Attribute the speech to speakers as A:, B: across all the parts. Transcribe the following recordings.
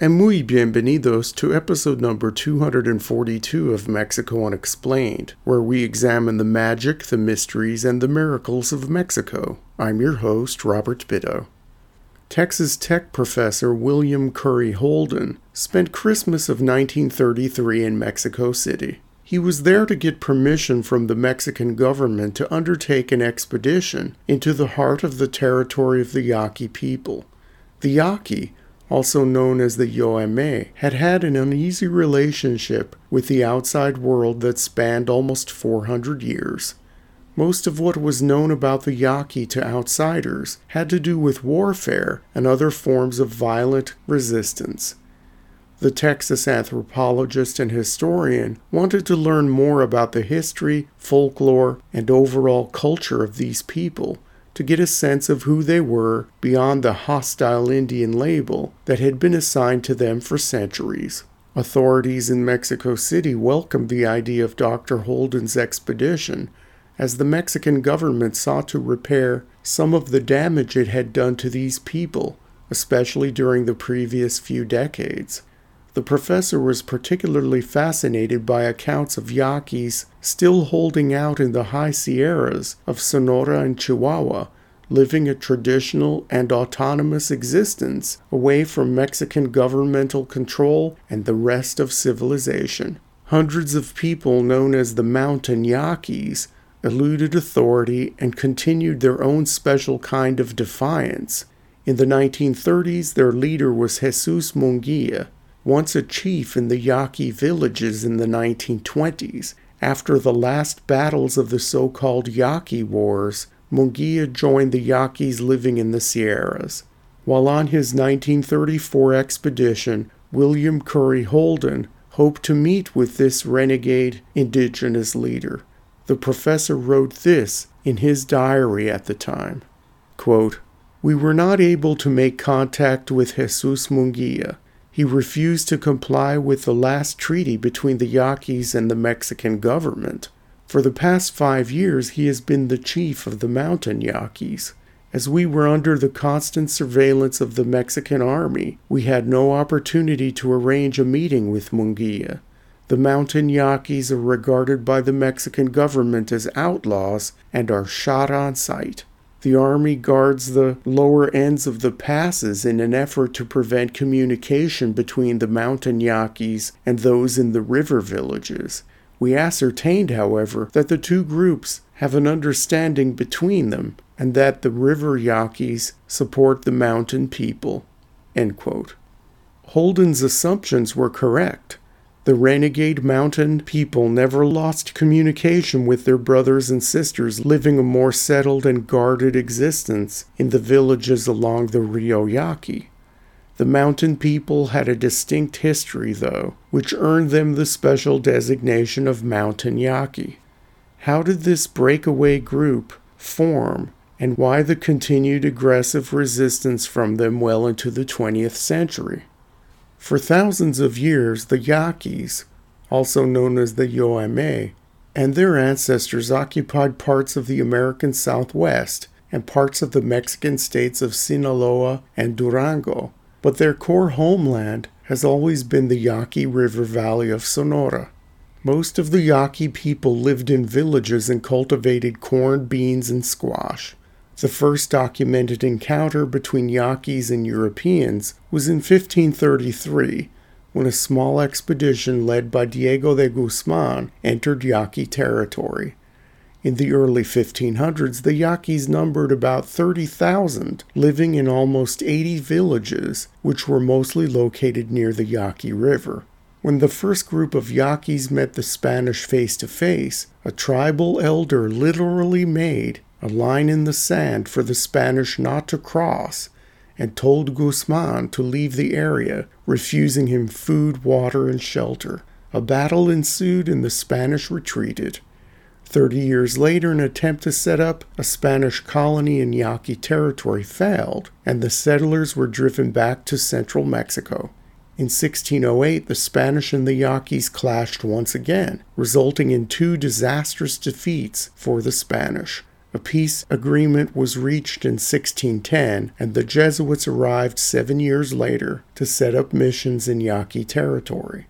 A: and muy bienvenidos to episode number 242 of Mexico Unexplained, where we examine the magic, the mysteries, and the miracles of Mexico. I'm your host, Robert Bitto. Texas Tech professor William Curry Holden spent Christmas of 1933 in Mexico City. He was there to get permission from the Mexican government to undertake an expedition into the heart of the territory of the Yaqui people. The Yaqui, also known as the Yoeme, had had an uneasy relationship with the outside world that spanned almost 400 years. Most of what was known about the Yaqui to outsiders had to do with warfare and other forms of violent resistance. The Texas anthropologist and historian wanted to learn more about the history, folklore, and overall culture of these people to get a sense of who they were beyond the hostile Indian label that had been assigned to them for centuries. Authorities in Mexico City welcomed the idea of Dr. Holden's expedition as the Mexican government sought to repair some of the damage it had done to these people, especially during the previous few decades. The professor was particularly fascinated by accounts of Yaquis still holding out in the high Sierras of Sonora and Chihuahua, living a traditional and autonomous existence away from Mexican governmental control and the rest of civilization. Hundreds of people known as the Mountain Yaquis eluded authority and continued their own special kind of defiance. In the 1930s, their leader was Jesus Munguia, once a chief in the Yaqui villages in the 1920s. After the last battles of the so called Yaqui Wars, Munguia joined the Yaquis living in the Sierras. While on his 1934 expedition, William Curry Holden hoped to meet with this renegade indigenous leader. The professor wrote this in his diary at the time Quote, We were not able to make contact with Jesus Munguia he refused to comply with the last treaty between the Yaquis and the Mexican government. For the past five years, he has been the chief of the Mountain Yaquis. As we were under the constant surveillance of the Mexican army, we had no opportunity to arrange a meeting with Munguia. The Mountain Yaquis are regarded by the Mexican government as outlaws and are shot on sight. The Army guards the lower ends of the passes in an effort to prevent communication between the mountain Yaquis and those in the river villages. We ascertained, however, that the two groups have an understanding between them and that the river Yaquis support the mountain people. Holden's assumptions were correct. The renegade mountain people never lost communication with their brothers and sisters living a more settled and guarded existence in the villages along the Rio Yaqui. The mountain people had a distinct history, though, which earned them the special designation of Mountain Yaqui. How did this breakaway group form, and why the continued aggressive resistance from them well into the 20th century? For thousands of years, the Yaquis, also known as the Yoeme, and their ancestors occupied parts of the American Southwest and parts of the Mexican states of Sinaloa and Durango, but their core homeland has always been the Yaqui River Valley of Sonora. Most of the Yaqui people lived in villages and cultivated corn, beans, and squash. The first documented encounter between Yaquis and Europeans was in 1533 when a small expedition led by Diego de Guzman entered Yaqui territory. In the early 1500s, the Yaquis numbered about 30,000, living in almost 80 villages, which were mostly located near the Yaqui River. When the first group of Yaquis met the Spanish face to face, a tribal elder literally made a line in the sand for the Spanish not to cross, and told Guzman to leave the area, refusing him food, water, and shelter. A battle ensued and the Spanish retreated. Thirty years later, an attempt to set up a Spanish colony in Yaqui territory failed, and the settlers were driven back to central Mexico. In 1608, the Spanish and the Yaquis clashed once again, resulting in two disastrous defeats for the Spanish. A peace agreement was reached in 1610, and the Jesuits arrived seven years later to set up missions in Yaqui territory.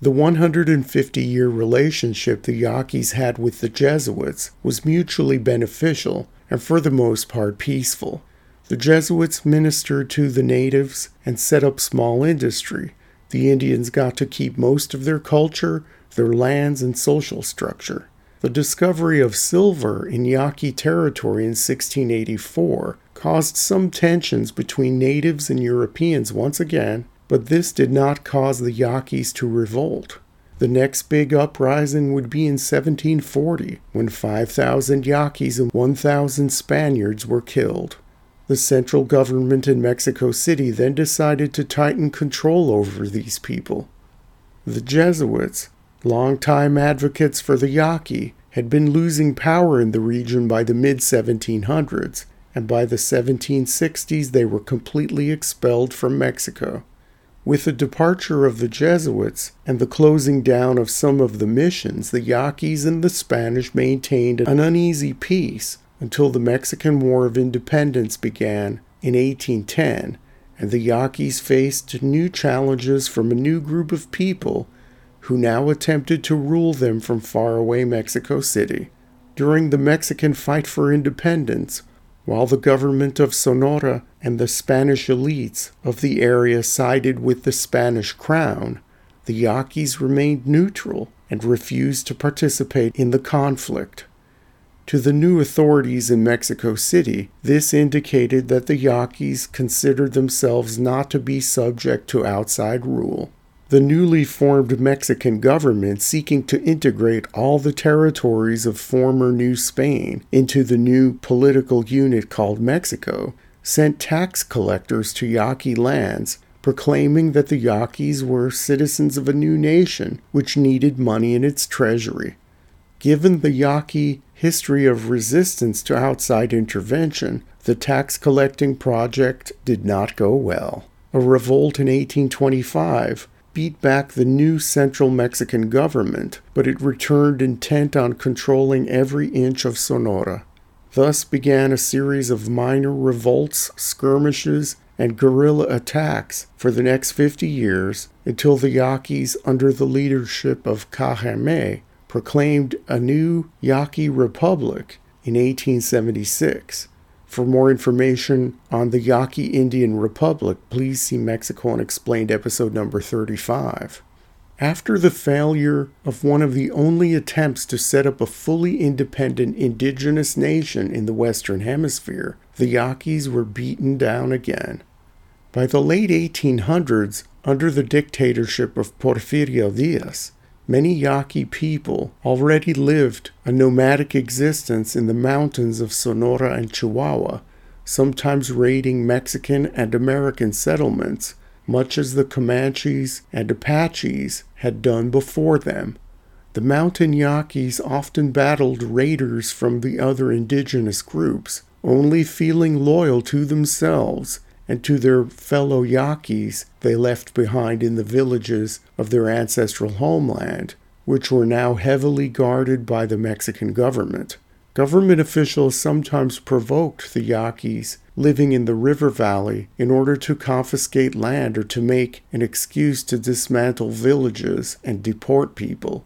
A: The 150 year relationship the Yaquis had with the Jesuits was mutually beneficial and for the most part peaceful. The Jesuits ministered to the natives and set up small industry. The Indians got to keep most of their culture, their lands, and social structure. The discovery of silver in Yaqui territory in 1684 caused some tensions between natives and Europeans once again, but this did not cause the Yaquis to revolt. The next big uprising would be in 1740, when 5,000 Yaquis and 1,000 Spaniards were killed. The central government in Mexico City then decided to tighten control over these people. The Jesuits, longtime advocates for the Yaqui, had been losing power in the region by the mid 1700s, and by the 1760s they were completely expelled from Mexico. With the departure of the Jesuits and the closing down of some of the missions, the Yaquis and the Spanish maintained an uneasy peace until the Mexican War of Independence began in 1810, and the Yaquis faced new challenges from a new group of people who now attempted to rule them from faraway Mexico City. During the Mexican fight for independence, while the government of Sonora and the Spanish elites of the area sided with the Spanish crown, the Yaquis remained neutral and refused to participate in the conflict. To the new authorities in Mexico City, this indicated that the Yaquis considered themselves not to be subject to outside rule the newly formed Mexican government seeking to integrate all the territories of former New Spain into the new political unit called Mexico sent tax collectors to Yaqui lands proclaiming that the Yaquis were citizens of a new nation which needed money in its treasury. Given the Yaqui history of resistance to outside intervention, the tax collecting project did not go well. A revolt in 1825 beat back the new central Mexican government, but it returned intent on controlling every inch of Sonora. Thus began a series of minor revolts, skirmishes, and guerrilla attacks for the next 50 years until the Yaquis, under the leadership of Cajeme, proclaimed a new Yaqui Republic in 1876. For more information on the Yaqui Indian Republic, please see Mexico Unexplained episode number 35. After the failure of one of the only attempts to set up a fully independent indigenous nation in the Western Hemisphere, the Yaquis were beaten down again. By the late 1800s, under the dictatorship of Porfirio Diaz, Many Yaqui people already lived a nomadic existence in the mountains of Sonora and Chihuahua, sometimes raiding Mexican and American settlements, much as the Comanches and Apaches had done before them. The mountain Yaquis often battled raiders from the other indigenous groups, only feeling loyal to themselves and to their fellow Yaquis they left behind in the villages of their ancestral homeland, which were now heavily guarded by the Mexican government. Government officials sometimes provoked the Yaquis living in the river valley in order to confiscate land or to make an excuse to dismantle villages and deport people.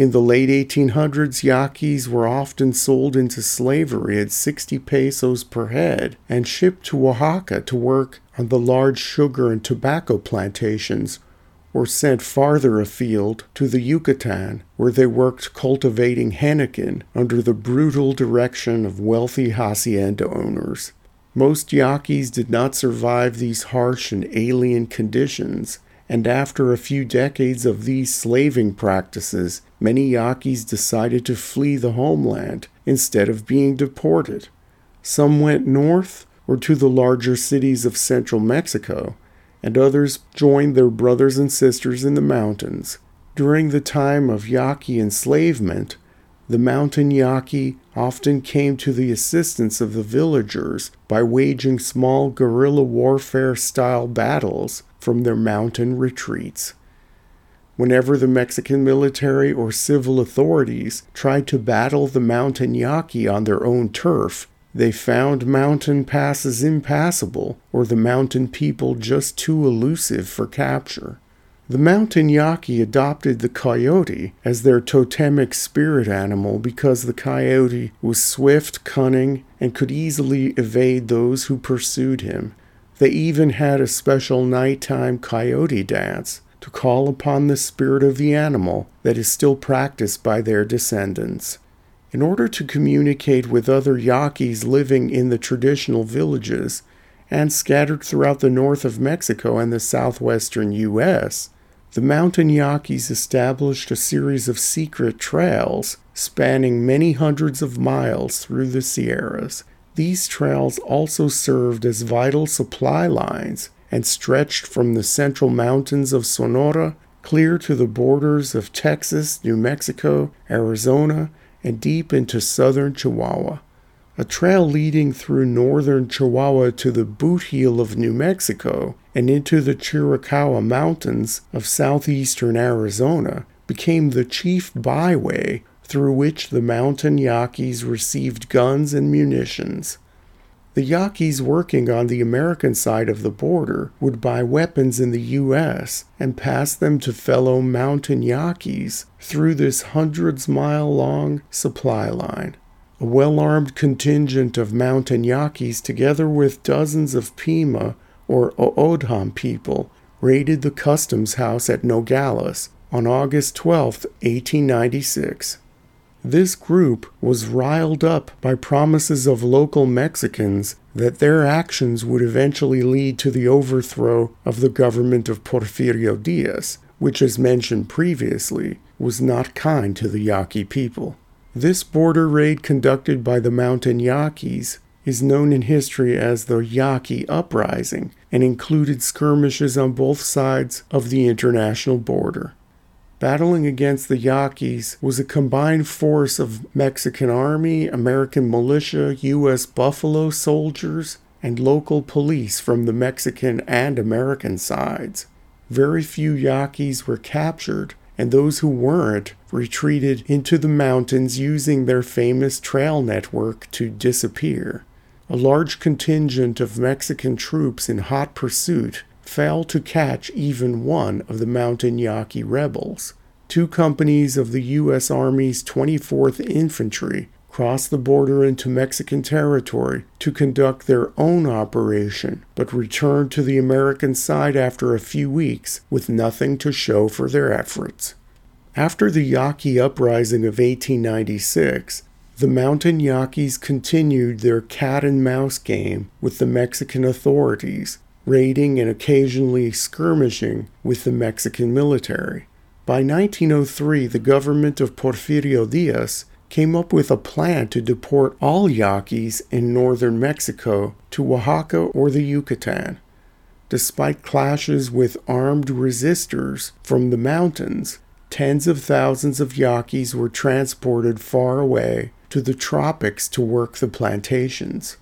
A: In the late 1800s, Yaquis were often sold into slavery at 60 pesos per head and shipped to Oaxaca to work on the large sugar and tobacco plantations, or sent farther afield to the Yucatan, where they worked cultivating henequen under the brutal direction of wealthy hacienda owners. Most Yaquis did not survive these harsh and alien conditions, and after a few decades of these slaving practices, many Yaquis decided to flee the homeland instead of being deported. Some went north or to the larger cities of central Mexico, and others joined their brothers and sisters in the mountains. During the time of Yaqui enslavement, the mountain Yaqui often came to the assistance of the villagers by waging small guerrilla warfare style battles from their mountain retreats. Whenever the Mexican military or civil authorities tried to battle the mountain Yaqui on their own turf, they found mountain passes impassable or the mountain people just too elusive for capture. The mountain Yaqui adopted the coyote as their totemic spirit animal because the coyote was swift, cunning, and could easily evade those who pursued him. They even had a special nighttime coyote dance to call upon the spirit of the animal that is still practiced by their descendants. In order to communicate with other Yaquis living in the traditional villages and scattered throughout the north of Mexico and the southwestern U.S., the mountain Yaquis established a series of secret trails spanning many hundreds of miles through the Sierras. These trails also served as vital supply lines and stretched from the central mountains of Sonora clear to the borders of Texas, New Mexico, Arizona, and deep into southern Chihuahua. A trail leading through northern Chihuahua to the boot heel of New Mexico and into the Chiricahua Mountains of southeastern Arizona became the chief byway through which the mountain Yaquis received guns and munitions. The Yaquis working on the American side of the border would buy weapons in the U.S. and pass them to fellow mountain Yaquis through this hundreds mile long supply line. A well armed contingent of mountain Yaquis, together with dozens of Pima or O'odham people, raided the customs house at Nogales on August 12, 1896. This group was riled up by promises of local Mexicans that their actions would eventually lead to the overthrow of the government of Porfirio Diaz, which, as mentioned previously, was not kind to the Yaqui people. This border raid conducted by the mountain Yaquis is known in history as the Yaqui Uprising and included skirmishes on both sides of the international border. Battling against the Yaquis was a combined force of Mexican Army, American militia, U.S. Buffalo soldiers, and local police from the Mexican and American sides. Very few Yaquis were captured, and those who weren't retreated into the mountains using their famous trail network to disappear. A large contingent of Mexican troops in hot pursuit failed to catch even one of the mountain Yaqui rebels. Two companies of the U.S. Army's 24th Infantry crossed the border into Mexican territory to conduct their own operation, but returned to the American side after a few weeks with nothing to show for their efforts. After the Yaqui Uprising of 1896, the Mountain Yaquis continued their cat and mouse game with the Mexican authorities, raiding and occasionally skirmishing with the Mexican military. By 1903, the government of Porfirio Diaz came up with a plan to deport all Yaquis in northern Mexico to Oaxaca or the Yucatan. Despite clashes with armed resistors from the mountains, tens of thousands of Yaquis were transported far away to the tropics to work the plantations.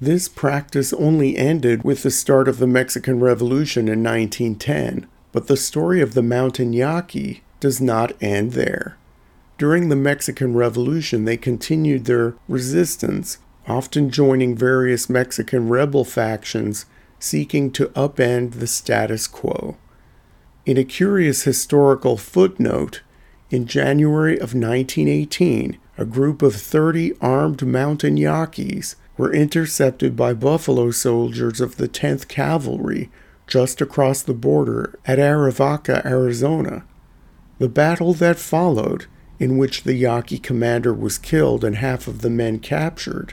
A: This practice only ended with the start of the Mexican Revolution in 1910, but the story of the mountain Yaqui does not end there. During the Mexican Revolution, they continued their resistance, often joining various Mexican rebel factions seeking to upend the status quo. In a curious historical footnote, in January of 1918, a group of 30 armed mountain Yaquis were intercepted by buffalo soldiers of the 10th Cavalry just across the border at Arivaca, Arizona. The battle that followed, in which the Yaqui commander was killed and half of the men captured,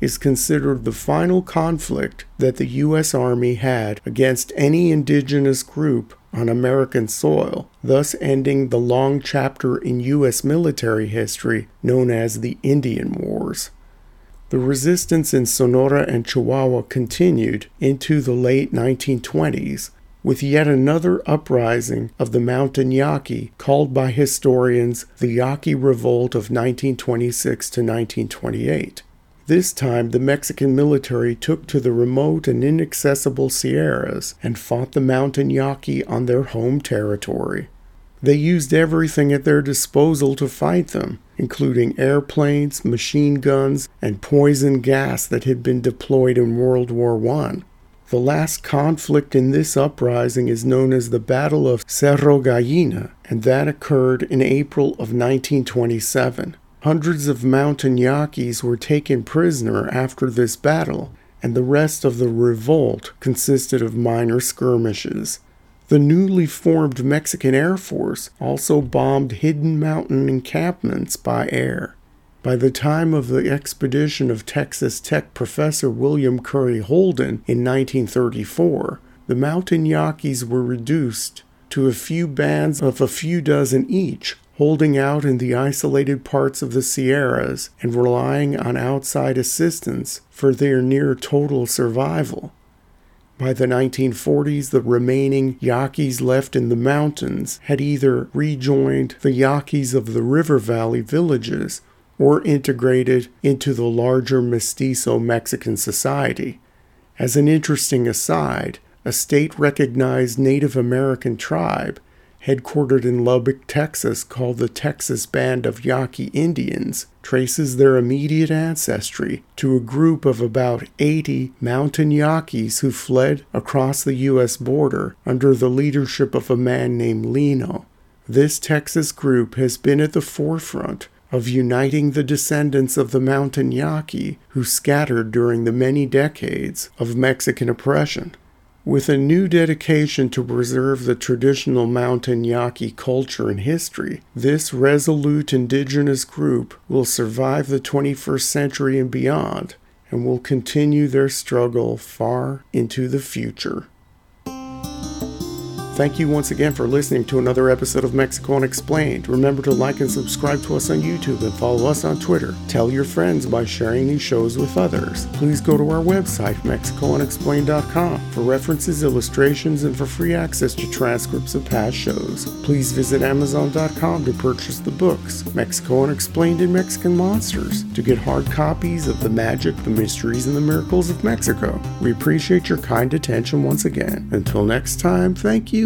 A: is considered the final conflict that the U.S. Army had against any indigenous group on American soil, thus ending the long chapter in U.S. military history known as the Indian Wars. The resistance in Sonora and Chihuahua continued into the late 1920s, with yet another uprising of the mountain Yaqui called by historians the Yaqui Revolt of 1926 to 1928. This time, the Mexican military took to the remote and inaccessible Sierras and fought the mountain Yaqui on their home territory. They used everything at their disposal to fight them, including airplanes, machine guns, and poison gas that had been deployed in World War I. The last conflict in this uprising is known as the Battle of Cerro Gallina, and that occurred in April of 1927. Hundreds of mountain Yaquis were taken prisoner after this battle, and the rest of the revolt consisted of minor skirmishes. The newly formed Mexican Air Force also bombed hidden mountain encampments by air. By the time of the expedition of Texas Tech professor William Curry Holden in 1934, the mountain Yaquis were reduced to a few bands of a few dozen each, holding out in the isolated parts of the Sierras and relying on outside assistance for their near total survival. By the 1940s, the remaining Yaquis left in the mountains had either rejoined the Yaquis of the river valley villages or integrated into the larger mestizo Mexican society. As an interesting aside, a state recognized Native American tribe headquartered in Lubbock, Texas, called the Texas Band of Yaqui Indians, traces their immediate ancestry to a group of about 80 mountain Yaquis who fled across the U.S. border under the leadership of a man named Lino. This Texas group has been at the forefront of uniting the descendants of the mountain Yaqui who scattered during the many decades of Mexican oppression. With a new dedication to preserve the traditional mountain Yaqui culture and history, this resolute indigenous group will survive the 21st century and beyond and will continue their struggle far into the future. Thank you once again for listening to another episode of Mexico Unexplained. Remember to like and subscribe to us on YouTube and follow us on Twitter. Tell your friends by sharing these shows with others. Please go to our website, MexicoUnexplained.com, for references, illustrations, and for free access to transcripts of past shows. Please visit Amazon.com to purchase the books, Mexico Unexplained and Mexican Monsters, to get hard copies of The Magic, the Mysteries, and the Miracles of Mexico. We appreciate your kind attention once again. Until next time, thank you